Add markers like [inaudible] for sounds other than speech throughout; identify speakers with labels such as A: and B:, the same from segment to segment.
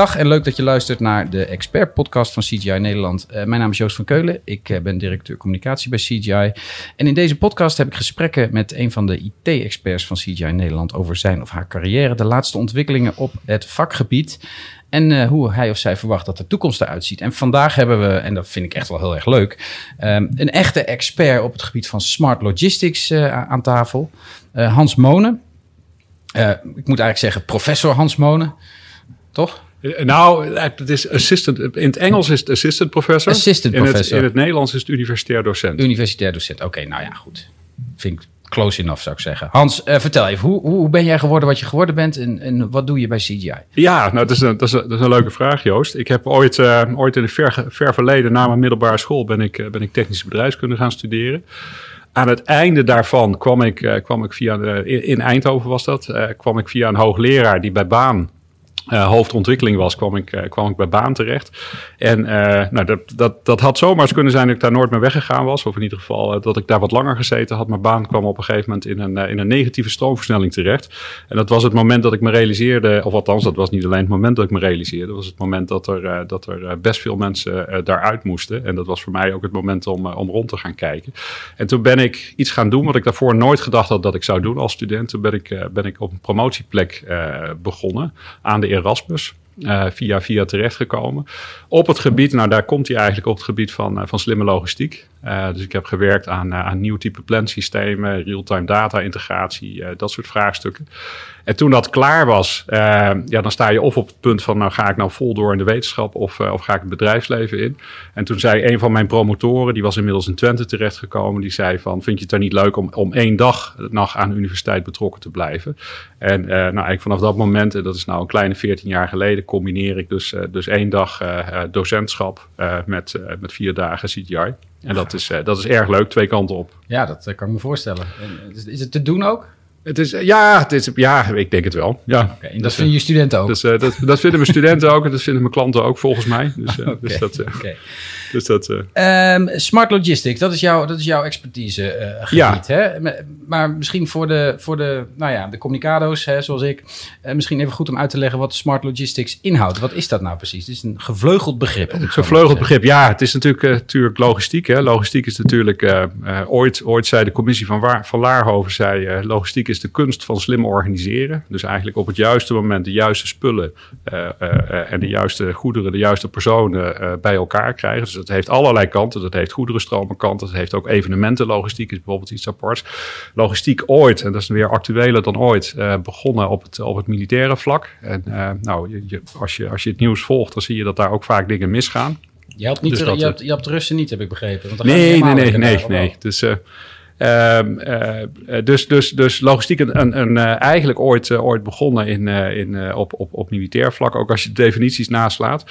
A: dag en leuk dat je luistert naar de Expert Podcast van CGI Nederland. Uh, mijn naam is Joost van Keulen. Ik uh, ben directeur communicatie bij CGI. En in deze podcast heb ik gesprekken met een van de IT-experts van CGI Nederland over zijn of haar carrière, de laatste ontwikkelingen op het vakgebied. En uh, hoe hij of zij verwacht dat de toekomst eruit ziet. En vandaag hebben we, en dat vind ik echt wel heel erg leuk, um, een echte expert op het gebied van smart logistics aan tafel. Hans Monen. ik moet eigenlijk zeggen professor Hans Monen. Toch?
B: Nou, het is assistant. In het Engels is het assistant professor.
A: Assistant
B: in
A: professor.
B: Het, in het Nederlands is het universitair docent.
A: Universitair docent. Oké, okay, nou ja, goed. Vind ik close enough, zou ik zeggen. Hans, uh, vertel even, hoe, hoe ben jij geworden wat je geworden bent en, en wat doe je bij CGI?
B: Ja, nou, dat is een, dat is een, dat is een leuke vraag, Joost. Ik heb ooit, uh, ooit in het ver, ver verleden, na mijn middelbare school, ben ik, ben ik technische bedrijfskunde gaan studeren. Aan het einde daarvan kwam ik, uh, kwam ik via, in Eindhoven was dat, kwam ik via een hoogleraar die bij baan uh, hoofdontwikkeling was, kwam ik, uh, kwam ik bij baan terecht. En uh, nou, dat, dat, dat had zomaar kunnen zijn dat ik daar nooit meer weggegaan was. Of in ieder geval dat ik daar wat langer gezeten had. Mijn baan kwam op een gegeven moment in een, in een negatieve stroomversnelling terecht. En dat was het moment dat ik me realiseerde, of althans, dat was niet alleen het moment dat ik me realiseerde. Dat was het moment dat er, dat er best veel mensen daaruit moesten. En dat was voor mij ook het moment om, om rond te gaan kijken. En toen ben ik iets gaan doen wat ik daarvoor nooit gedacht had dat ik zou doen als student. Toen ben ik, ben ik op een promotieplek begonnen aan de Erasmus. Uh, via via terechtgekomen. Op het gebied, nou daar komt hij eigenlijk op het gebied van, uh, van slimme logistiek. Uh, dus ik heb gewerkt aan, aan nieuw type plansystemen, real-time data integratie, dat soort vraagstukken. En toen dat klaar was, ja, dan sta je of op het punt van, nou ga ik nou vol door in de wetenschap of, of ga ik het bedrijfsleven in. En toen zei een van mijn promotoren, die was inmiddels in Twente terechtgekomen, die zei van, vind je het dan niet leuk om, om één dag nog aan de universiteit betrokken te blijven? En nou eigenlijk vanaf dat moment, en dat is nou een kleine 14 jaar geleden, combineer ik dus, dus één dag docentschap met, met vier dagen CGI. En dat is, dat is erg leuk, twee kanten op.
A: Ja, dat kan ik me voorstellen. Is het te doen ook?
B: Het is, ja, het is, ja, ik denk het wel. Ja.
A: Okay, en dat vinden je studenten ook?
B: Dus, dat, dat vinden mijn studenten ook en dat vinden mijn klanten ook volgens mij. Dus, [laughs] okay, dus dat...
A: Okay.
B: Dus dat,
A: uh... um, smart logistics, dat is, jouw, dat is jouw expertise uh, gebied.
B: Ja.
A: Hè? Maar misschien voor de, voor de, nou ja, de communicado's, hè, zoals ik, uh, misschien even goed om uit te leggen wat smart logistics inhoudt. Wat is dat nou precies? Het is een gevleugeld begrip.
B: Een gevleugeld begrip, ja. Het is natuurlijk, natuurlijk logistiek. Hè. Logistiek is natuurlijk, ooit, ooit zei de commissie van, Waar, van Laarhoven, zei logistiek is de kunst van slim organiseren. Dus eigenlijk op het juiste moment de juiste spullen en de juiste goederen, de juiste personen bij elkaar krijgen. Dus dat heeft allerlei kanten. Dat heeft goederenstromen kanten. Dat heeft ook evenementenlogistiek, is bijvoorbeeld iets aparts. Logistiek ooit, en dat is weer actueler dan ooit, uh, begonnen op het, op het militaire vlak. En uh, nou, je, je, als, je, als je het nieuws volgt, dan zie je dat daar ook vaak dingen misgaan.
A: Je helpt, niet
B: Dus dat,
A: je, helpt, je de Russen niet, heb ik begrepen. Want
B: Nee, nee, nee, nee, nee. Dus, uh, um, uh, dus, dus, dus logistiek een, een, een, uh, eigenlijk ooit, ooit begonnen in, in, op, op, op militair vlak, ook als je de definities naslaat.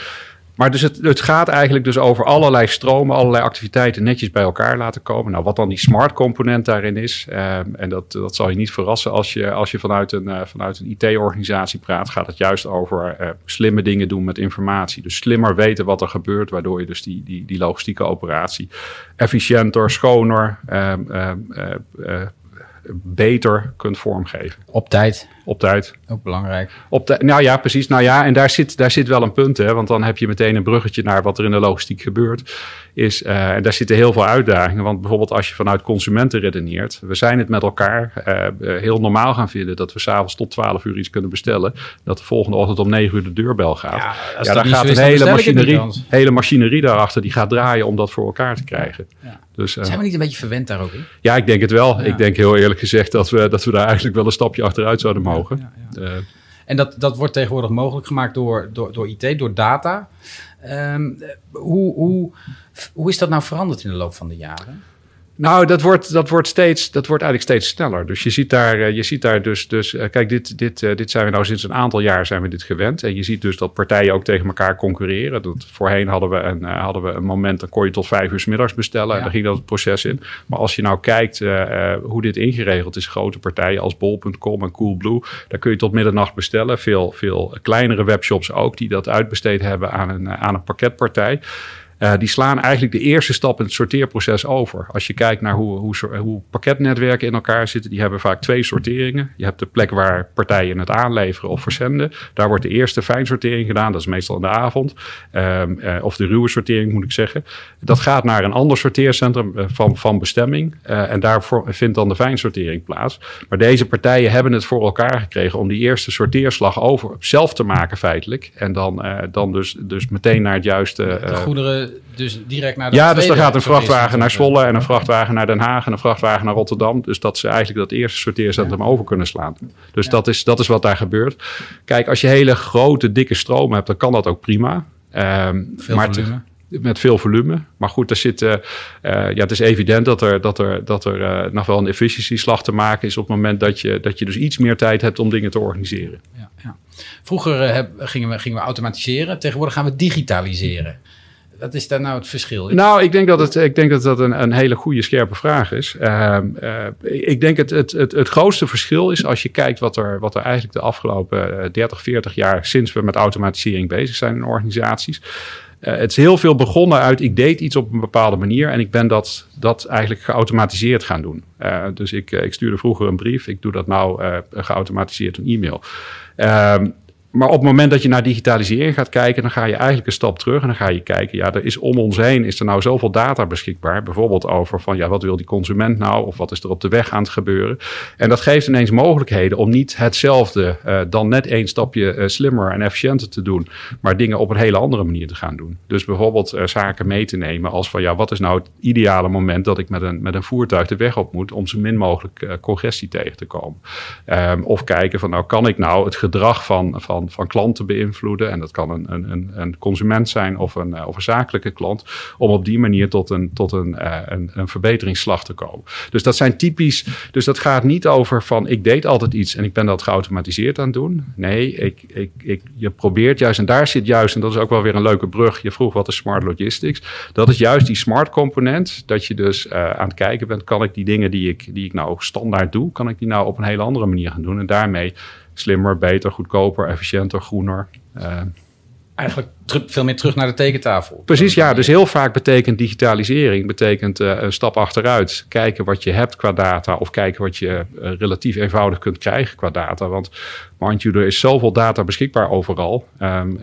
B: Maar dus het, het gaat eigenlijk dus over allerlei stromen, allerlei activiteiten netjes bij elkaar laten komen. Nou, wat dan die smart component daarin is, um, en dat, dat zal je niet verrassen als je, als je vanuit een, uh, vanuit een IT-organisatie praat, gaat het juist over uh, slimme dingen doen met informatie. Dus slimmer weten wat er gebeurt, waardoor je dus die, die, die logistieke operatie efficiënter, schoner, um, uh, beter kunt vormgeven.
A: Op tijd,
B: Op tijd.
A: ook belangrijk.
B: Op de, nou ja, precies. Nou ja, en daar zit, daar zit wel een punt, hè, want dan heb je meteen een bruggetje naar wat er in de logistiek gebeurt. Is, uh, en daar zitten heel veel uitdagingen, want bijvoorbeeld als je vanuit consumenten redeneert, we zijn het met elkaar uh, heel normaal gaan vinden dat we s'avonds tot 12 uur iets kunnen bestellen, dat de volgende ochtend om 9 uur de deurbel gaat.
A: Ja, dat
B: daar gaat een
A: dan
B: hele machinerie, hele machinerie daarachter die gaat draaien om dat voor elkaar te krijgen.
A: Ja.
B: Dus, uh,
A: Zijn we niet een beetje verwend daar ook in?
B: ja, ik denk het wel.
A: Ja.
B: Ik denk heel eerlijk gezegd dat we, dat we daar eigenlijk wel een stapje achteruit zouden mogen.
A: Ja, ja.
B: Uh,
A: En dat, dat wordt tegenwoordig mogelijk gemaakt door, door, door IT, door data. Ehm, hoe, hoe, hoe is dat nou veranderd in de loop van de jaren?
B: Nou, dat wordt, dat wordt, steeds, dat wordt eigenlijk steeds sneller. Dus je ziet daar, eh, je ziet daar dus, dus eh, kijk, dit, dit, eh, dit zijn we nou sinds een aantal jaar zijn we dit gewend. En je ziet dus dat partijen ook tegen elkaar concurreren. Dat, voorheen hadden we, een, hadden we een moment, dan kon je tot vijf uur 's middags bestellen. En daar ging dat het proces in. Maar als je nou kijkt hoe dit ingeregeld is, grote partijen als Bol.com en Coolblue, daar kun je tot middernacht bestellen. Veel, veel kleinere webshops ook, die dat uitbesteed hebben aan een, aan een pakketpartij. Uh, die slaan eigenlijk de eerste stap in het sorteerproces over. Als je kijkt naar hoe, hoe, hoe pakketnetwerken in elkaar zitten, die hebben vaak twee sorteringen. Je hebt de plek waar partijen het aanleveren of verzenden. Daar wordt de eerste fijnsortering gedaan, dat is meestal in de avond. Um, uh, of de ruwe sortering moet ik zeggen. Dat gaat naar een ander sorteercentrum van, van bestemming. en daarvoor vindt dan de fijnsortering plaats. Maar deze partijen hebben het voor elkaar gekregen om die eerste sorteerslag over zelf te maken feitelijk. En dan, dan dus, dus meteen naar het juiste...
A: de goederen dus direct naar de
B: Ja, dus dan gaat een vrachtwagen naar Zwolle en een vrachtwagen naar Den Haag en een vrachtwagen naar Rotterdam. Dus dat ze eigenlijk dat eerste sorteercentrum over kunnen slaan. Dus dat, is, dat is wat daar gebeurt. Kijk, als je hele grote, dikke stromen hebt, dan kan dat ook prima.
A: Um, Veel maar volume.
B: Met veel volume. Maar goed, er zit, uh, ja, het is evident dat er, dat er, dat er uh, nog wel een efficiëntieslag te maken is op het moment dat je, dat je dus iets meer tijd hebt om dingen te organiseren.
A: Ja, ja. Vroeger heb, gingen, we, gingen we automatiseren, tegenwoordig gaan we digitaliseren. Wat is daar nou het verschil?
B: Nou, ik denk dat het, ik denk dat, dat een, een hele goede, scherpe vraag is. Uh, ik denk het, het, het, het grootste verschil is als je kijkt wat er, wat er eigenlijk de afgelopen 30, 40 jaar sinds we met automatisering bezig zijn in organisaties. Uh, het is heel veel begonnen uit ik deed iets op een bepaalde manier en ik ben dat, dat eigenlijk geautomatiseerd gaan doen. Dus ik, ik stuurde vroeger een brief, ik doe dat nou geautomatiseerd een e-mail. Ehm, maar op het moment dat je naar digitalisering gaat kijken, dan ga je eigenlijk een stap terug en dan ga je kijken, ja, er is om ons heen, is er nou zoveel data beschikbaar, bijvoorbeeld over van, ja, wat wil die consument nou, of wat is er op de weg aan het gebeuren. En dat geeft ineens mogelijkheden om niet hetzelfde, uh, dan net één stapje uh, slimmer en efficiënter te doen, maar dingen op een hele andere manier te gaan doen. Dus bijvoorbeeld uh, zaken mee te nemen als van, ja, wat is nou het ideale moment dat ik met een, met een voertuig de weg op moet om zo min mogelijk congestie tegen te komen. Um, of kijken van, nou, kan ik nou het gedrag van, van van, klanten beïnvloeden. En dat kan een, een, een consument zijn of een, eh, of een zakelijke klant. Om op die manier tot een, tot een, eh, een, een verbeteringsslag te komen. Dus dat zijn typisch. Dus dat gaat niet over van ik deed altijd iets en ik ben dat geautomatiseerd aan doen. Nee, ik, ik, ik, je probeert juist, en daar zit juist, en dat is ook wel weer een leuke brug. Je vroeg wat is smart logistics. Dat is juist die smart component. Dat je dus uh, aan het kijken bent, kan ik die dingen die ik, die ik nou standaard doe, kan ik die nou op een hele andere manier gaan doen. En daarmee slimmer, beter, goedkoper, efficiënter, groener. Uh,
A: Eigenlijk veel meer terug naar de tekentafel.
B: Precies, ja. Dus heel vaak betekent digitalisering betekent uh, een stap achteruit. Kijken wat je hebt qua data of kijken wat je uh, relatief eenvoudig kunt krijgen qua data. Want mind you, er is zoveel data beschikbaar overal. Um,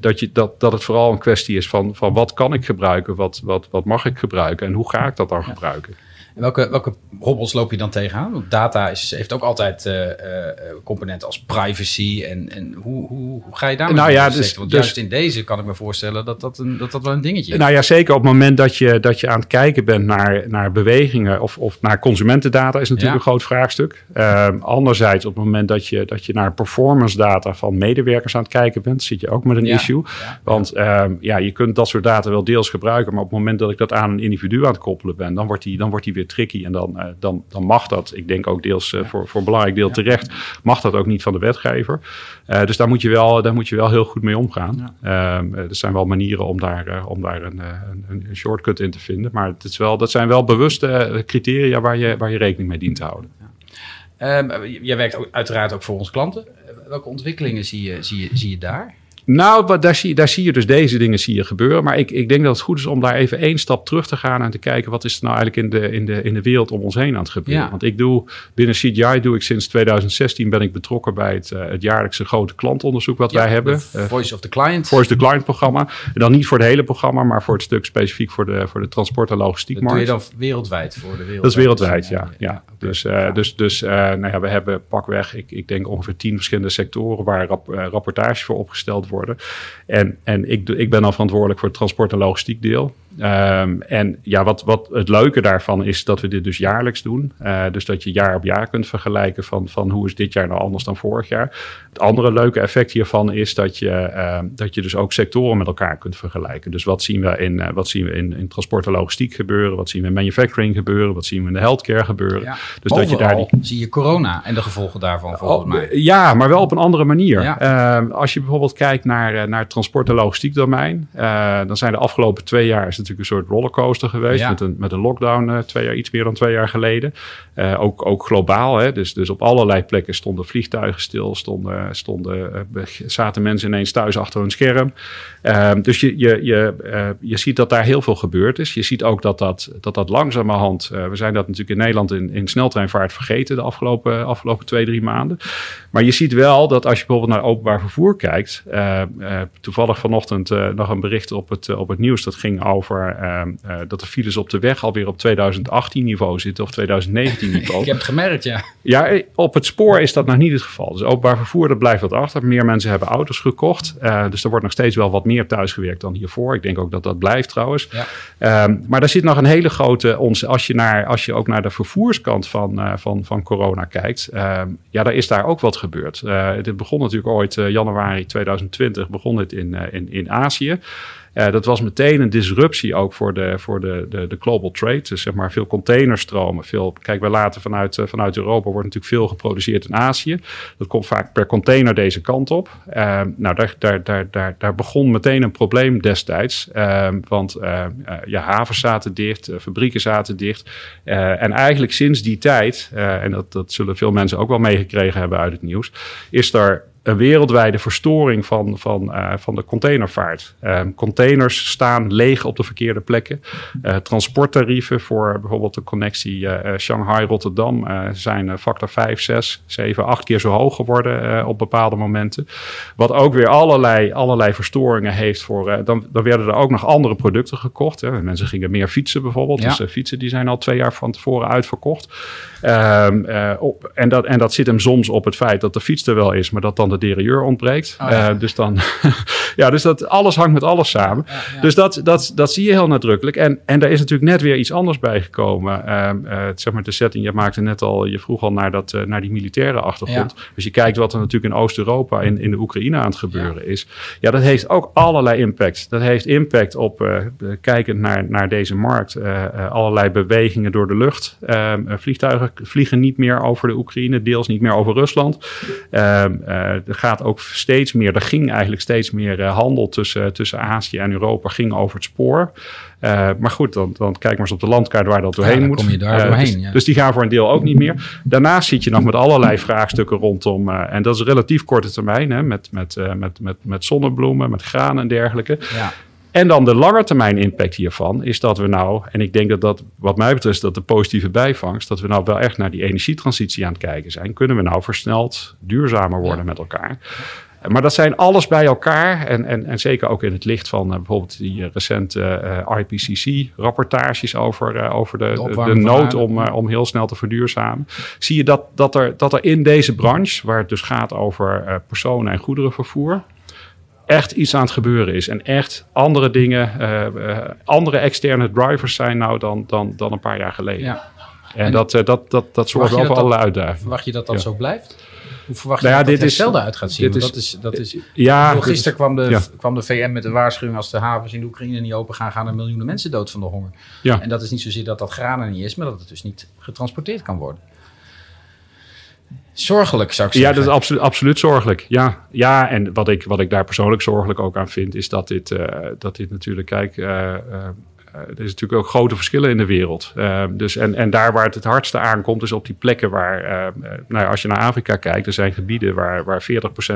B: dat, je, dat, dat het vooral een kwestie is van, van wat kan ik gebruiken, wat, wat, wat mag ik gebruiken en hoe ga ik dat dan ja. gebruiken.
A: En welke, welke hobbels loop je dan tegenaan? Want data is, heeft ook altijd uh, uh, componenten als privacy. En, en hoe, hoe, hoe ga je daarmee
B: nou ja, dus,
A: Want
B: dus,
A: juist in deze kan ik me voorstellen dat dat, een, dat, dat wel een dingetje is.
B: Nou ja, zeker op het moment dat je, dat je aan het kijken bent naar, naar bewegingen of, of naar consumentendata is natuurlijk ja. een groot vraagstuk. Uh, anderzijds op het moment dat je, dat je naar performance data van medewerkers aan het kijken bent, zit je ook met een ja. issue. Ja. Want ehm, ja, je kunt dat soort data wel deels gebruiken, maar op het moment dat ik dat aan een individu aan het koppelen ben, dan wordt die, dan wordt die weer tricky. En dan, uh, dan, dan mag dat, ik denk ook deels uh, voor, voor een belangrijk deel terecht, mag dat ook niet van de wetgever. Uh, dus daar moet, je wel, daar moet je wel heel goed mee omgaan. Ehm, er zijn wel manieren om daar, om daar een, een, een, shortcut in te vinden. Maar het is wel, dat zijn wel bewuste criteria waar je, waar je rekening mee dient te houden.
A: Um, jij werkt ook, uiteraard ook voor onze klanten. Welke ontwikkelingen zie je, zie je, zie je daar?
B: Nou, daar zie, daar zie je dus deze dingen zie je gebeuren. Maar ik, ik denk dat het goed is om daar even één stap terug te gaan en te kijken wat is er nou eigenlijk in de, in de, in de wereld om ons heen aan het gebeuren. Ja. Want ik doe binnen CGI doe ik sinds 2016 ben ik betrokken bij het, uh, het jaarlijkse grote klantonderzoek wat ja, wij hebben.
A: Uh, Voice of the Client.
B: Voice of the Client programma. En dan niet voor het hele programma, maar voor het stuk specifiek voor de, voor de transport- en logistiekmarkt.
A: Dat doe je dan wereldwijd voor de wereld.
B: Dat is wereldwijd, ja. ja. Dus, uh, dus, dus nou ja, we hebben pakweg, ik, ik denk ongeveer tien verschillende sectoren waar rap, rapportages voor opgesteld worden. En, en ik, ik ben dan verantwoordelijk voor het transport- en logistiek deel. Um, en ja, wat, wat het leuke daarvan is dat we dit dus jaarlijks doen. Uh, dus dat je jaar op jaar kunt vergelijken van, van hoe is dit jaar nou anders dan vorig jaar. Het andere leuke effect hiervan is dat je, uh, dat je dus ook sectoren met elkaar kunt vergelijken. Dus wat zien we in, uh, wat zien we in, in transport en logistiek gebeuren? Wat zien we in manufacturing gebeuren? Wat zien we in de healthcare gebeuren? Ja,
A: dus dat je daar die... zie je corona en de gevolgen daarvan volgens mij.
B: Ja, maar wel op een andere manier. Ja. als je bijvoorbeeld kijkt naar, naar het transport- en logistiek domein. dan zijn de afgelopen twee jaar is natuurlijk een soort rollercoaster geweest met, een, met een lockdown twee jaar, iets meer dan twee jaar geleden. ook, ook globaal, hè? Dus, dus op allerlei plekken stonden vliegtuigen stil, stonden, stonden, zaten mensen ineens thuis achter hun scherm. Ehm, dus je, je, je, je ziet dat daar heel veel gebeurd is. Je ziet ook dat dat, dat, dat langzamerhand, we zijn dat natuurlijk in Nederland in, in sneltreinvaart vergeten de afgelopen, afgelopen twee, drie maanden. Maar je ziet wel dat als je bijvoorbeeld naar openbaar vervoer kijkt, toevallig vanochtend nog een bericht op het, op het nieuws. Dat ging over uh, dat de files op de weg alweer op 2018 niveau zitten of 2019 [laughs] niveau.
A: Ik heb het gemerkt, ja.
B: Ja, eh, op het spoor is dat nog niet het geval. Dus openbaar vervoer, dat blijft wat achter. Meer mensen hebben auto's gekocht. Uh, dus er wordt nog steeds wel wat meer thuisgewerkt dan hiervoor. Ik denk ook dat dat blijft trouwens. Ja. Um, maar daar zit nog een hele grote... Ons, als, je naar, als je ook naar de vervoerskant van, uh, van, van corona kijkt... Um, ja, daar is daar ook wat gebeurd. dit begon natuurlijk ooit januari 2020 begon dit in, in, in Azië. Uh, dat was meteen een disruptie ook voor de, voor de, de, de global trade. Dus zeg maar veel containerstromen. Veel, kijk, wij laten vanuit, uh, vanuit Europa wordt natuurlijk veel geproduceerd in Azië. Dat komt vaak per container deze kant op. Uh, nou, daar, daar, daar, daar, daar begon meteen een probleem destijds. want ja, havens zaten dicht, fabrieken zaten dicht. en eigenlijk sinds die tijd, en dat, dat zullen veel mensen ook wel meegekregen hebben uit het nieuws, is er een wereldwijde verstoring van, van, uh, van de containervaart. Uh, containers staan leeg op de verkeerde plekken. Uh, transporttarieven voor bijvoorbeeld de connectie Shanghai-Rotterdam zijn factor 5, 6, 7, 8 keer zo hoog geworden op bepaalde momenten. Wat ook weer allerlei, allerlei verstoringen heeft voor. dan, dan werden er ook nog andere producten gekocht. Hè. Mensen gingen meer fietsen bijvoorbeeld. Ja. Dus fietsen die zijn al twee jaar van tevoren uitverkocht. Um, op, en, dat, en dat zit hem soms op het feit dat de fiets er wel is, maar dat dan de derailleur ontbreekt. Oh, ja. uh, dus dan, [laughs] ja, dus dat alles hangt met alles samen. Dus dat, dat, dat zie je heel nadrukkelijk. En, en daar is natuurlijk net weer iets anders bij gekomen. Uh, uh, zeg maar de setting, je maakte net al, je vroeg al naar, dat, naar die militaire achtergrond. Dus je kijkt wat er natuurlijk in Oost-Europa, in, in de Oekraïne aan het gebeuren is. Ja, dat heeft ook allerlei impact. Dat heeft impact op, kijkend naar, naar deze markt, allerlei bewegingen door de lucht. Ehm, vliegtuigen vliegen niet meer over de Oekraïne, deels niet meer over Rusland. Ehm, er gaat ook steeds meer, er ging eigenlijk steeds meer handel tussen, tussen Azië en Europa, ging over het spoor. Uh, maar goed, dan, dan kijk maar eens op de landkaart waar dat doorheen
A: ja,
B: moet.
A: Kom je daar uh, doorheen,
B: dus,
A: ja.
B: dus, die gaan voor een deel ook niet meer. Daarnaast zit je nog met allerlei vraagstukken rondom. Uh, en dat is relatief korte termijn. Hè, met, met, met, met, met zonnebloemen, met graan en dergelijke.
A: Ja.
B: En dan de langetermijn impact hiervan is dat we nou, en ik denk dat dat wat mij betreft dat de positieve bijvangst, dat we nou wel echt naar die energietransitie aan het kijken zijn. Kunnen we nou versneld duurzamer worden ja. met elkaar? Maar dat zijn alles bij elkaar. En, en, en zeker ook in het licht van uh, bijvoorbeeld die uh, recente uh, IPCC-rapportages over, over de, de, de nood om, om heel snel te verduurzamen. Zie je dat, dat, er, dat er in deze branche, waar het dus gaat over personen- en goederenvervoer, echt iets aan het gebeuren is. En echt andere dingen, uh, andere externe drivers zijn nou dan, dan, dan een paar jaar geleden. Ja. En, en dat, uh, dat, dat, dat zorgt wel voor allerlei uitdagingen.
A: Verwacht je dat dat ja. zo blijft? Hoe verwacht je nou ja, dat dit hetzelfde uit gaat zien?
B: Dit
A: is, dat is, dat is,
B: ja,
A: gisteren kwam de, ja. kwam de VN met een waarschuwing... als de havens in de Oekraïne niet open gaan... gaan er miljoenen mensen dood van de honger.
B: Ja.
A: En dat is niet zozeer dat dat graan er niet is... maar dat het dus niet getransporteerd kan worden. Zorgelijk, zou ik zeggen.
B: Ja, dat is absoluut, absoluut zorgelijk. Ja, ja en wat ik, wat ik daar persoonlijk zorgelijk ook aan vind, is dat dit, uh, dat dit natuurlijk, kijk, uh, uh, er is natuurlijk ook grote verschillen in de wereld. Dus en, en daar waar het het hardste aankomt, is op die plekken waar, nou ja, als je naar Afrika kijkt, er zijn gebieden waar, waar 40%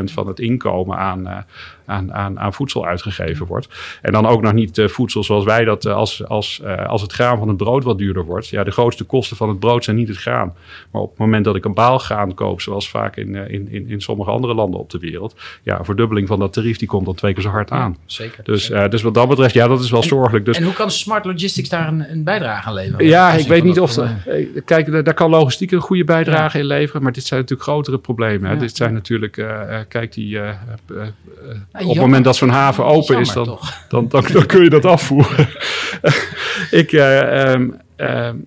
B: van het inkomen aan, aan, aan, aan voedsel uitgegeven wordt. En dan ook nog niet voedsel zoals wij dat, als, als, als het graan van het brood wat duurder wordt. Ja, de grootste kosten van het brood zijn niet het graan. Maar op het moment dat ik een baalgraan koop, zoals vaak in, in, in, in sommige andere landen op de wereld, ja, een verdubbeling van dat tarief, die komt dan twee keer zo hard aan.
A: Zeker.
B: Dus,
A: zeker.
B: dus wat dat betreft, ja, dat is wel
A: en,
B: zorgelijk. Dus,
A: en hoe kan Smart Logistics daar een, een bijdrage aan leveren?
B: Ja, ik weet niet of... De, kijk, daar kan logistiek een goede bijdrage ja. in leveren, maar dit zijn natuurlijk grotere problemen. Hè? Ja. Dit zijn natuurlijk, uh, kijk, die, uh, op het moment dat zo'n haven open is, dan, dan, dan, dan, kun je dat [laughs] afvoeren. [laughs] ik, um, um,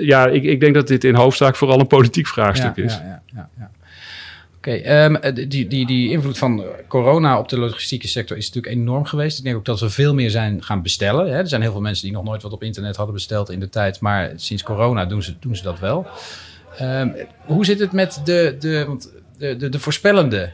B: ja, ik, ik denk dat dit in hoofdzaak vooral een politiek vraagstuk is.
A: Ja, ja, ja. Oké, okay, um, die, die, die invloed van corona op de logistieke sector is natuurlijk enorm geweest. Ik denk ook dat we veel meer zijn gaan bestellen. Hè. Er zijn heel veel mensen die nog nooit wat op internet hadden besteld in de tijd, maar sinds corona doen ze, doen ze dat wel. Um, hoe zit het met de, de, want de, de, de voorspellende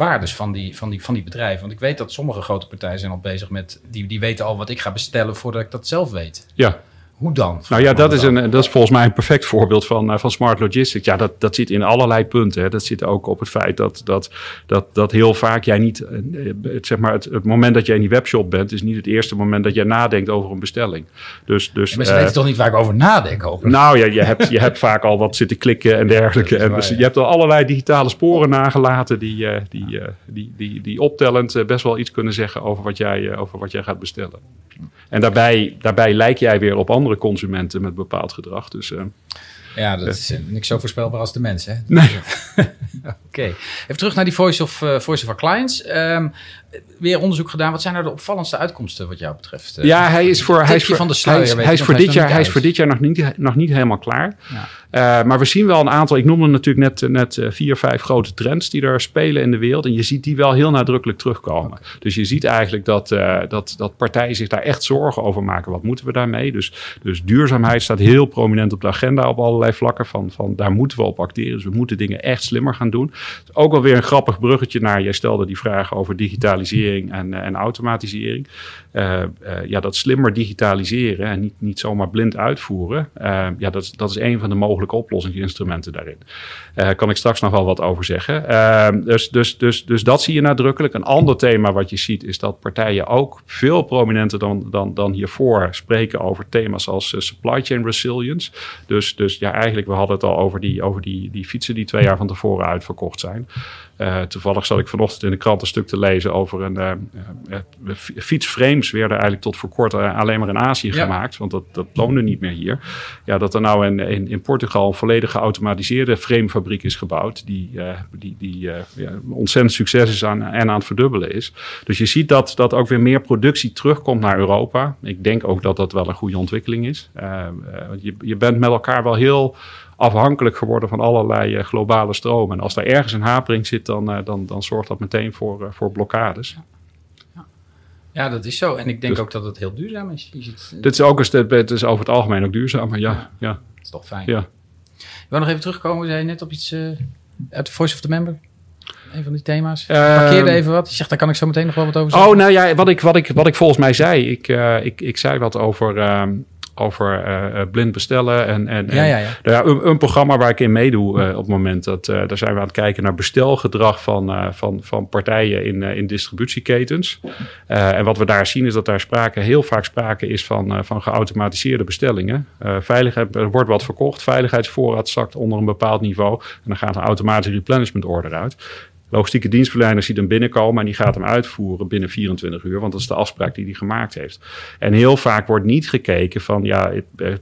A: waardes van die, van, die, van die bedrijven? Want ik weet dat sommige grote partijen zijn al bezig met... Die, die weten al wat ik ga bestellen voordat ik dat zelf weet.
B: Ja.
A: Hoe dan?
B: Nou ja, dat is, een, dat is volgens mij een perfect voorbeeld van, uh, van smart logistics. Ja, dat, dat zit in allerlei punten. Hè. Dat zit ook op het feit dat, dat, dat, dat heel vaak jij niet, uh, het, zeg maar, het, het, moment dat jij in die webshop bent, is niet het eerste moment dat jij nadenkt over een bestelling. Dus, dus,
A: ja, maar ze weten toch niet waar ik over nadenk? Hopelijk.
B: Nou ja, je [laughs] hebt, je hebt vaak al wat zitten klikken en dergelijke. Ja, en dus, je hebt al allerlei digitale sporen nagelaten die, uh, die, die, die, die optellend best wel iets kunnen zeggen over wat jij, over wat jij gaat bestellen. En daarbij, daarbij lijk jij weer op andere consumenten met bepaald gedrag. Dus, uh,
A: ja, dat is uh, niks zo voorspelbaar als de mens, hè?
B: Nee. [laughs]
A: Oké. Okay. Even terug naar die Voice of, uh, voice of our Clients. Um, weer onderzoek gedaan. Wat zijn nou de opvallendste uitkomsten wat jou betreft?
B: Ja, hij is voor, hij is voor, van de sluier, hij is, hij is voor dit jaar, hij is voor dit jaar nog niet, nog niet helemaal klaar. Ja. Uh, maar we zien wel een aantal, ik noemde natuurlijk net, net uh, vier, vijf grote trends die er spelen in de wereld. En je ziet die wel heel nadrukkelijk terugkomen. Okay. Dus je ziet eigenlijk dat, uh, dat, dat partijen zich daar echt zorgen over maken. Wat moeten we daarmee? Dus, dus duurzaamheid staat heel prominent op de agenda op allerlei vlakken. Van, van daar moeten we op acteren. Dus we moeten dingen echt slimmer gaan doen. Ook wel weer een grappig bruggetje naar, jij stelde die vraag over digitalisering en, en automatisering. Uh, uh, ja, dat slimmer digitaliseren en niet, niet zomaar blind uitvoeren. Ja, dat, dat is een van de mogelijke oplossingsinstrumenten daarin. Daar kan ik straks nog wel wat over zeggen. dus, dus, dus, dus dat zie je nadrukkelijk. Een ander thema wat je ziet is dat partijen ook veel prominenter dan, dan, dan hiervoor spreken over thema's als supply chain resilience. Dus, dus ja, eigenlijk, we hadden het al over die, over die, die fietsen die twee jaar van tevoren uitverkocht zijn. Uh, toevallig zat ik vanochtend in de krant een stuk te lezen over een uh, fietsframes werden eigenlijk tot voor kort alleen maar in Azië ja. gemaakt, want dat, dat loonde niet meer hier. Ja, dat er nou in, in, in Portugal een volledig geautomatiseerde framefabriek is gebouwd, die, die, die ja, ontzettend succes is aan, en aan het verdubbelen is. Dus je ziet dat, dat ook weer meer productie terugkomt naar Europa. Ik denk ook dat dat wel een goede ontwikkeling is. je, je bent met elkaar wel heel afhankelijk geworden van allerlei uh, globale stromen. En als daar ergens een hapering zit, dan, uh, dan, dan zorgt dat meteen voor, uh, voor blokkades.
A: Ja. Dat is zo. En ik denk dus, ook dat het heel duurzaam is. Je ziet,
B: dit is ook een, het is over het algemeen ook duurzaam, maar ja. ja. ja.
A: Dat is toch fijn.
B: Ja.
A: Ik wil nog even terugkomen. zei je net op iets uit de Voice of the Member? Een van die thema's. Uh, Markeerde even wat. Je zegt, daar kan ik zo meteen nog wel wat over zeggen.
B: Oh, nou ja, wat ik, wat ik, wat ik volgens mij zei. Ik, ik, ik zei wat over... Ehm, over uh, blind bestellen. En, en,
A: ja, ja, ja.
B: Nou ja een, een, programma waar ik in meedoe uh, op het moment. Dat, uh, daar zijn we aan het kijken naar bestelgedrag van, van, van partijen in, in distributieketens. en wat we daar zien is dat daar sprake, heel vaak sprake is van, van geautomatiseerde bestellingen. veiligheid, er wordt wat verkocht, veiligheidsvoorraad zakt onder een bepaald niveau. En dan gaat een automatische replenishment order uit logistieke dienstverlener ziet hem binnenkomen en die gaat hem uitvoeren binnen 24 uur, want dat is de afspraak die hij gemaakt heeft. En heel vaak wordt niet gekeken van, ja,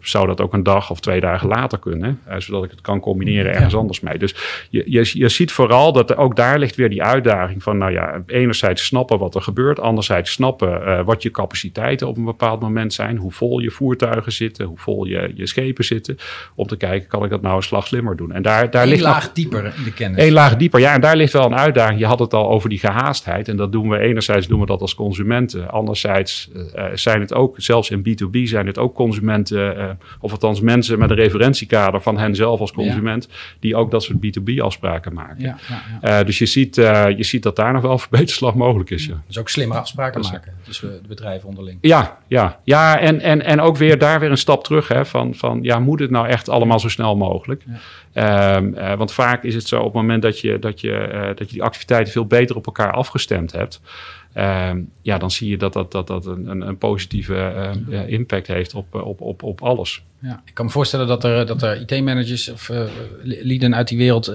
B: zou dat ook een dag of twee dagen later kunnen, eh, zodat ik het kan combineren ergens ja. anders mee. Dus je, je, je ziet vooral dat er ook daar ligt weer die uitdaging van, nou ja, enerzijds snappen wat er gebeurt, anderzijds snappen uh, wat je capaciteiten op een bepaald moment zijn, hoe vol je voertuigen zitten, hoe vol je, je schepen zitten, om te kijken, kan ik dat nou een slag slimmer doen? En daar, daar
A: Eén
B: ligt
A: laag
B: nog,
A: dieper in de kennis.
B: Eén laag dieper, ja, en daar ligt wel een uitdaging. Je had het al over die gehaastheid. En dat doen we enerzijds doen we dat als consumenten. Anderzijds uh, zijn het ook, zelfs in B2B zijn het ook consumenten, uh, of althans mensen met een referentiekader van hen zelf als consument, ja. die ook dat soort B2B afspraken maken.
A: Ja, ja,
B: uh, dus je ziet, je ziet dat daar nog wel [laughs] verbeterslag mogelijk is. Ja.
A: Dus ook slimmere afspraken dus, maken tussen de bedrijven onderling.
B: Ja, ja, ja en, en, en ook weer daar weer een stap terug hè, van, van ja, moet het nou echt allemaal zo snel mogelijk? Um, want vaak is het zo op het moment dat je, dat je, dat je die activiteiten veel beter op elkaar afgestemd hebt. Um, ja, dan zie je dat dat, dat, dat een, een positieve uh, impact heeft op, op, op, op alles.
A: Ja, ik kan me voorstellen dat er, dat er IT-managers of lieden uit die wereld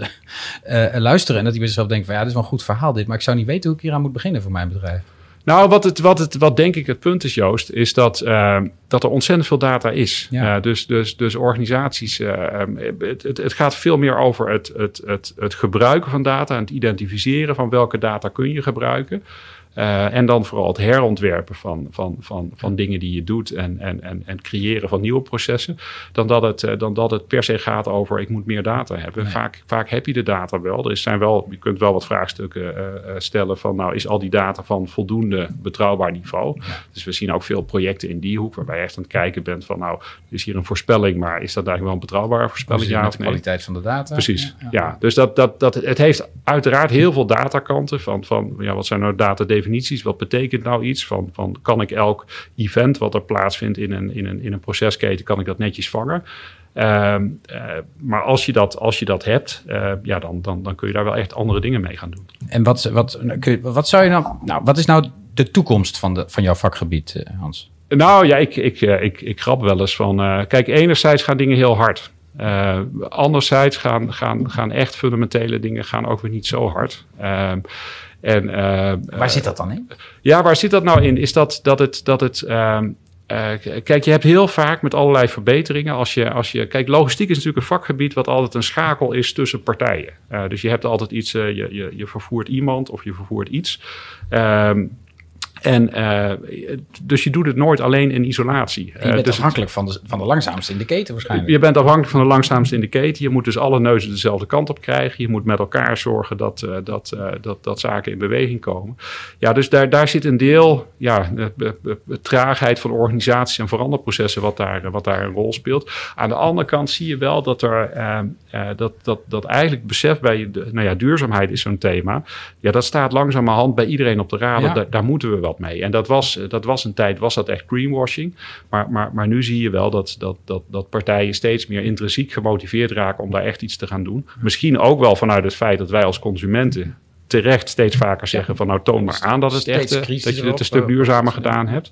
A: luisteren en dat die bij zichzelf denken van ja, dit is wel een goed verhaal dit, maar ik zou niet weten hoe ik hier aan moet beginnen voor mijn bedrijf.
B: Nou, wat, het, wat, het, wat denk ik het punt is, Joost, is dat, uh, dat er ontzettend veel data is.
A: Ja.
B: Uh, dus, dus, dus organisaties, uh, het, het, het, gaat veel meer over het, het, het, het gebruiken van data en het identificeren van welke data kun je gebruiken. Uh, en dan vooral het herontwerpen van, van, van, van dingen die je doet en, en, en, en creëren van nieuwe processen, dan dat, het, uh, dan dat het per se gaat over ik moet meer data hebben. Nee. Vaak, vaak heb je de data wel. Er zijn wel. Je kunt wel wat vraagstukken uh, stellen van nou is al die data van voldoende betrouwbaar niveau. Ja. Dus we zien ook veel projecten in die hoek waarbij je echt aan het kijken bent van nou is hier een voorspelling, maar is dat eigenlijk wel een betrouwbare voorspelling?
A: Ja, de kwaliteit van de data.
B: Precies. Ja, ja. dus dat, dat, dat, het heeft uiteraard heel veel datakanten van, van ja, wat zijn nou datadefinities? Wat betekent nou iets? Van, van kan ik elk event wat er plaatsvindt in een, in een, in een procesketen, kan ik dat netjes vangen? Uh, uh, maar als je dat, als je dat hebt, uh, ja, dan, dan, dan kun je daar wel echt andere dingen mee gaan doen.
A: En wat, wat, kun je, wat zou je nou, nou, wat is nou de toekomst van, de, van jouw vakgebied, Hans?
B: Nou ja, ik, ik, ik, ik grap wel eens van. kijk, enerzijds gaan dingen heel hard. Uh, anderzijds gaan, gaan, gaan echt fundamentele dingen gaan ook weer niet zo hard. Uh, en, uh,
A: waar zit dat dan in?
B: Ja, waar zit dat nou in? Is dat, dat het. Dat het kijk, je hebt heel vaak met allerlei verbeteringen. Als je, als je, kijk, logistiek is natuurlijk een vakgebied wat altijd een schakel is tussen partijen. dus je hebt altijd iets, je, je, je vervoert iemand of je vervoert iets. Ehm, en uh, dus je doet het nooit alleen in isolatie.
A: En je bent
B: uh, dus
A: afhankelijk van de, van de langzaamste in de keten waarschijnlijk.
B: Je bent afhankelijk van de langzaamste in de keten. Je moet dus alle neuzen dezelfde kant op krijgen. Je moet met elkaar zorgen dat, uh, dat, dat, dat zaken in beweging komen. Ja, dus daar, daar zit een deel ja, traagheid van organisaties en veranderprocessen wat daar, wat daar een rol speelt. Aan de andere kant zie je wel dat er dat, dat, dat eigenlijk besef bij nou ja, duurzaamheid is zo'n thema. Ja, dat staat langzamerhand bij iedereen op de radar. Ja. Daar, daar moeten we wel mee. En dat was, dat was een tijd, was dat echt greenwashing. Maar, maar, maar nu zie je wel dat, dat, dat, dat partijen steeds meer intrinsiek gemotiveerd raken om daar echt iets te gaan doen. Misschien ook wel vanuit het feit dat wij als consumenten terecht steeds vaker zeggen van nou toon maar aan dat het echt dat je het een stuk duurzamer gedaan hebt.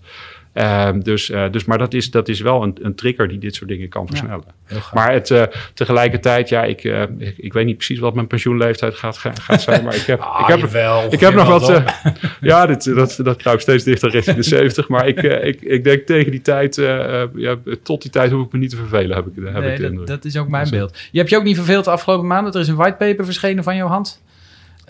B: Uh, dus, uh, dus, maar dat is, dat is wel een, een trigger die dit soort dingen kan versnellen. Ja, maar het, uh, tegelijkertijd, ja, ik, ik, ik, weet niet precies wat mijn pensioenleeftijd gaat, gaat zijn. Maar ik heb, [laughs]
A: ah,
B: ik heb,
A: jawel,
B: ik heb nog wat. [laughs] ja, dit, dat, dat kruipt steeds dichter richting de 70. Maar ik, ik, ik denk tegen die tijd, ja, tot die tijd hoef ik me niet te vervelen. Heb ik, heb
A: nee,
B: ik
A: dat, dat, is ook mijn beeld. Je hebt je ook niet verveeld de afgelopen maanden. Er is een whitepaper verschenen van jouw hand.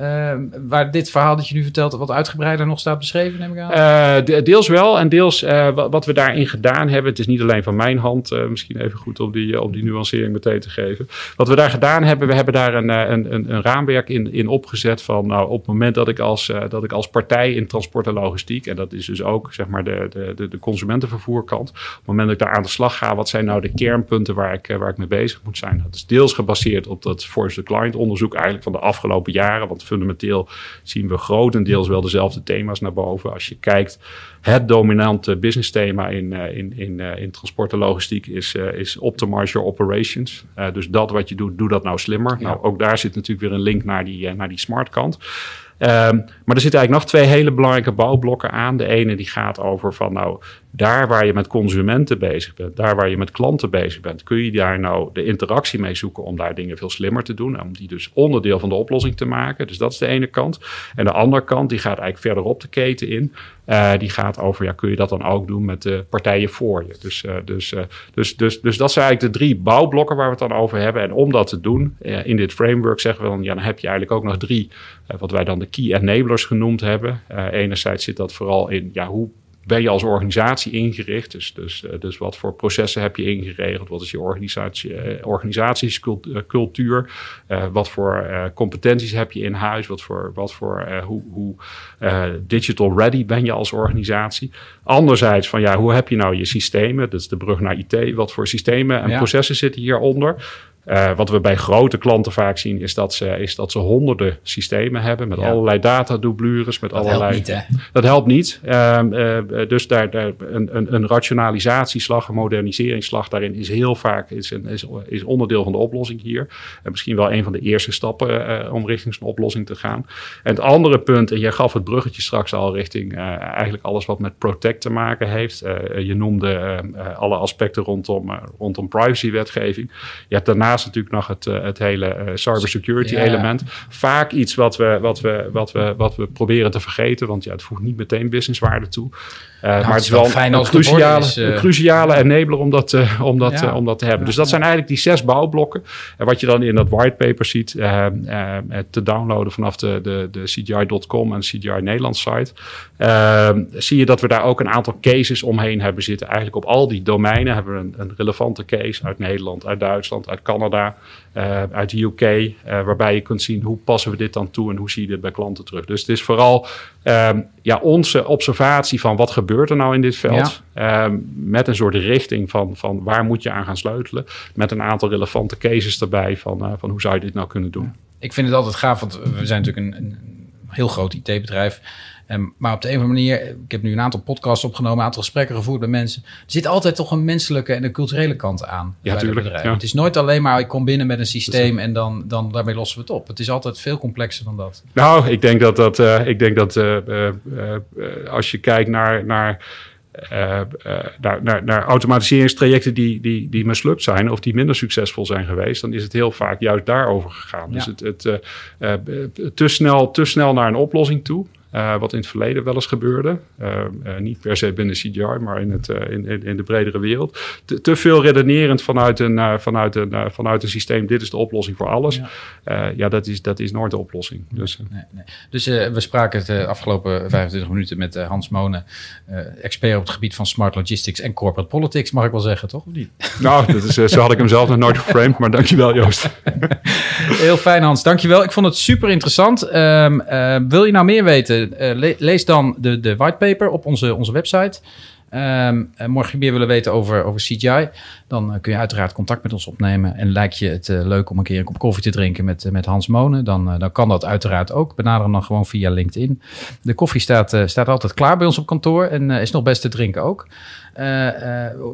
A: Uh, waar dit verhaal dat je nu vertelt wat uitgebreider nog staat beschreven, neem ik aan?
B: De, deels wel. En deels uh, wat, we daarin gedaan hebben. Het is niet alleen van mijn hand. misschien even goed om die, om die nuancering meteen te geven. Wat we daar gedaan hebben. We hebben daar een, een, een, een raamwerk in, in opgezet. Van nou, op het moment dat ik, als, dat ik als partij in transport en logistiek. En dat is dus ook zeg maar de, de, de, de consumentenvervoerkant. Op het moment dat ik daar aan de slag ga. Wat zijn nou de kernpunten waar ik, waar ik mee bezig moet zijn? Dat is deels gebaseerd op dat Force the Client onderzoek. Eigenlijk van de afgelopen jaren. Want fundamenteel zien we grotendeels wel dezelfde thema's naar boven. Als je kijkt, het dominante business thema in, uh, in, in, uh, in transport en logistiek is, uh, is optimize your operations. dus dat wat je doet, doe dat nou slimmer. Ja. Nou, ook daar zit natuurlijk weer een link naar die, naar die smart kant. Um, maar er zitten eigenlijk nog twee hele belangrijke bouwblokken aan. De ene die gaat over van nou, daar waar je met consumenten bezig bent, daar waar je met klanten bezig bent, kun je daar nou de interactie mee zoeken om daar dingen veel slimmer te doen. Om die dus onderdeel van de oplossing te maken. Dus dat is de ene kant. En de andere kant, die gaat eigenlijk verderop de keten in. Uh, die gaat over, ja, kun je dat dan ook doen met de partijen voor je. Dus, uh, dus, uh, dus, dus, dus dat zijn eigenlijk de drie bouwblokken waar we het dan over hebben. En om dat te doen, in dit framework zeggen we dan, ja, dan heb je eigenlijk ook nog drie, wat wij dan de key enablers genoemd hebben. enerzijds zit dat vooral in, ja, hoe ben je als organisatie ingericht? Dus, dus, dus wat voor processen heb je ingeregeld? Wat is je organisatie, organisatiescultuur? Uh, wat voor uh, competenties heb je in huis? Wat voor, wat voor uh, hoe, hoe digital ready ben je als organisatie? Anderzijds van ja, hoe heb je nou je systemen? Dat is de brug naar IT. Wat voor systemen en ja. processen zitten hieronder? Uh, wat we bij grote klanten vaak zien, is dat ze, is dat ze honderden systemen hebben met ja. allerlei datadublures. Met
A: dat
B: allerlei,
A: helpt niet, hè?
B: Dat helpt niet. Uh, uh, dus daar, daar een, een, een, rationalisatieslag, een moderniseringsslag daarin is heel vaak is, een, is, is onderdeel van de oplossing hier. En misschien wel een van de eerste stappen om richting zo'n oplossing te gaan. En het andere punt, en jij gaf het bruggetje straks al richting eigenlijk alles wat met Protect te maken heeft. je noemde alle aspecten rondom, rondom privacywetgeving. Je hebt daarna daarnaast natuurlijk nog het, het hele cybersecurity element. Vaak iets wat we, wat, we, wat, we, wat we proberen te vergeten, want ja, het voegt niet meteen businesswaarde toe.
A: Nou, maar het is wel fijn een, cruciale, is,
B: een cruciale enabler om dat, om dat, om dat te hebben. dus dat zijn eigenlijk die zes bouwblokken. En wat je dan in dat whitepaper ziet, te downloaden vanaf de, de, de CGI.com en CGI Nederland site, zie je dat we daar ook een aantal cases omheen hebben zitten. Eigenlijk op al die domeinen hebben we een, een relevante case uit Nederland, uit Duitsland, uit Canada, uh, uit de UK, uh, waarbij je kunt zien hoe passen we dit dan toe en hoe zie je dit bij klanten terug. Dus het is vooral um, ja, onze observatie van wat gebeurt er nou in dit veld, ja. um, met een soort richting van, van waar moet je aan gaan sleutelen, met een aantal relevante cases erbij van, uh, van hoe zou je dit nou kunnen doen.
A: Ik vind het altijd gaaf, want we zijn natuurlijk een, een heel groot IT-bedrijf. Um, maar op de een of andere manier, ik heb nu een aantal podcasts opgenomen, een aantal gesprekken gevoerd met mensen. Er zit altijd toch een menselijke en een culturele kant aan.
B: Ja, tuurlijk. Ja.
A: Het is nooit alleen maar ik kom binnen met een systeem en dan, dan daarmee lossen we het op. Het is altijd veel complexer dan dat.
B: Nou, ik denk dat, dat, uh, ik denk dat uh, uh, als je kijkt naar. naar uh, uh, naar, naar, naar, automatiseringstrajecten die, die, die mislukt zijn of die minder succesvol zijn geweest, dan is het heel vaak juist daarover gegaan. Ja. Dus het, het uh, te, snel, te snel naar een oplossing toe. Uh, wat in het verleden wel eens gebeurde. Uh, uh, niet per se binnen CGI, maar in, het, in, in, in, de bredere wereld. Te, te veel redenerend vanuit een, vanuit, een, vanuit een systeem. Dit is de oplossing voor alles. Ja, ja dat, is, dat is nooit de oplossing. Dus,
A: nee, nee. dus we spraken het de afgelopen 25 minuten met Hans Monen. expert op het gebied van smart logistics en corporate politics. Mag ik wel zeggen, toch? Of niet? [laughs]
B: Nou, dat is, zo had ik hem zelf nog nooit geframed. Maar dankjewel Joost. [laughs]
A: Heel fijn Hans, dankjewel. Ik vond het super interessant. Um, wil je nou meer weten? Uh, lees dan de, de whitepaper op onze, onze website. Um, mocht je meer willen weten over, over CGI, dan uh, kun je uiteraard contact met ons opnemen. En lijkt je het uh, leuk om een keer een kop koffie te drinken met, met Hans Monen, dan, dan kan dat uiteraard ook. Benader hem dan gewoon via LinkedIn. De koffie staat, staat altijd klaar bij ons op kantoor en is nog best te drinken ook.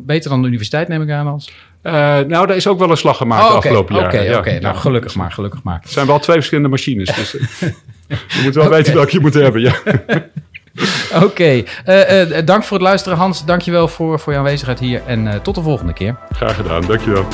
A: beter dan de universiteit, neem ik aan, Hans.
B: Uh, nou, daar is ook wel een slag gemaakt oh, okay. afgelopen jaar.
A: Oké, okay, oké. Okay. nou, gelukkig maar, gelukkig maar.
B: Het zijn wel twee verschillende machines. Dus [laughs] je moet wel weten welke je moet hebben, ja. [laughs]
A: Oké, okay. uh, uh, dank voor het luisteren Hans. Dankjewel voor, voor je aanwezigheid hier en tot de volgende keer.
B: Graag gedaan, dankjewel.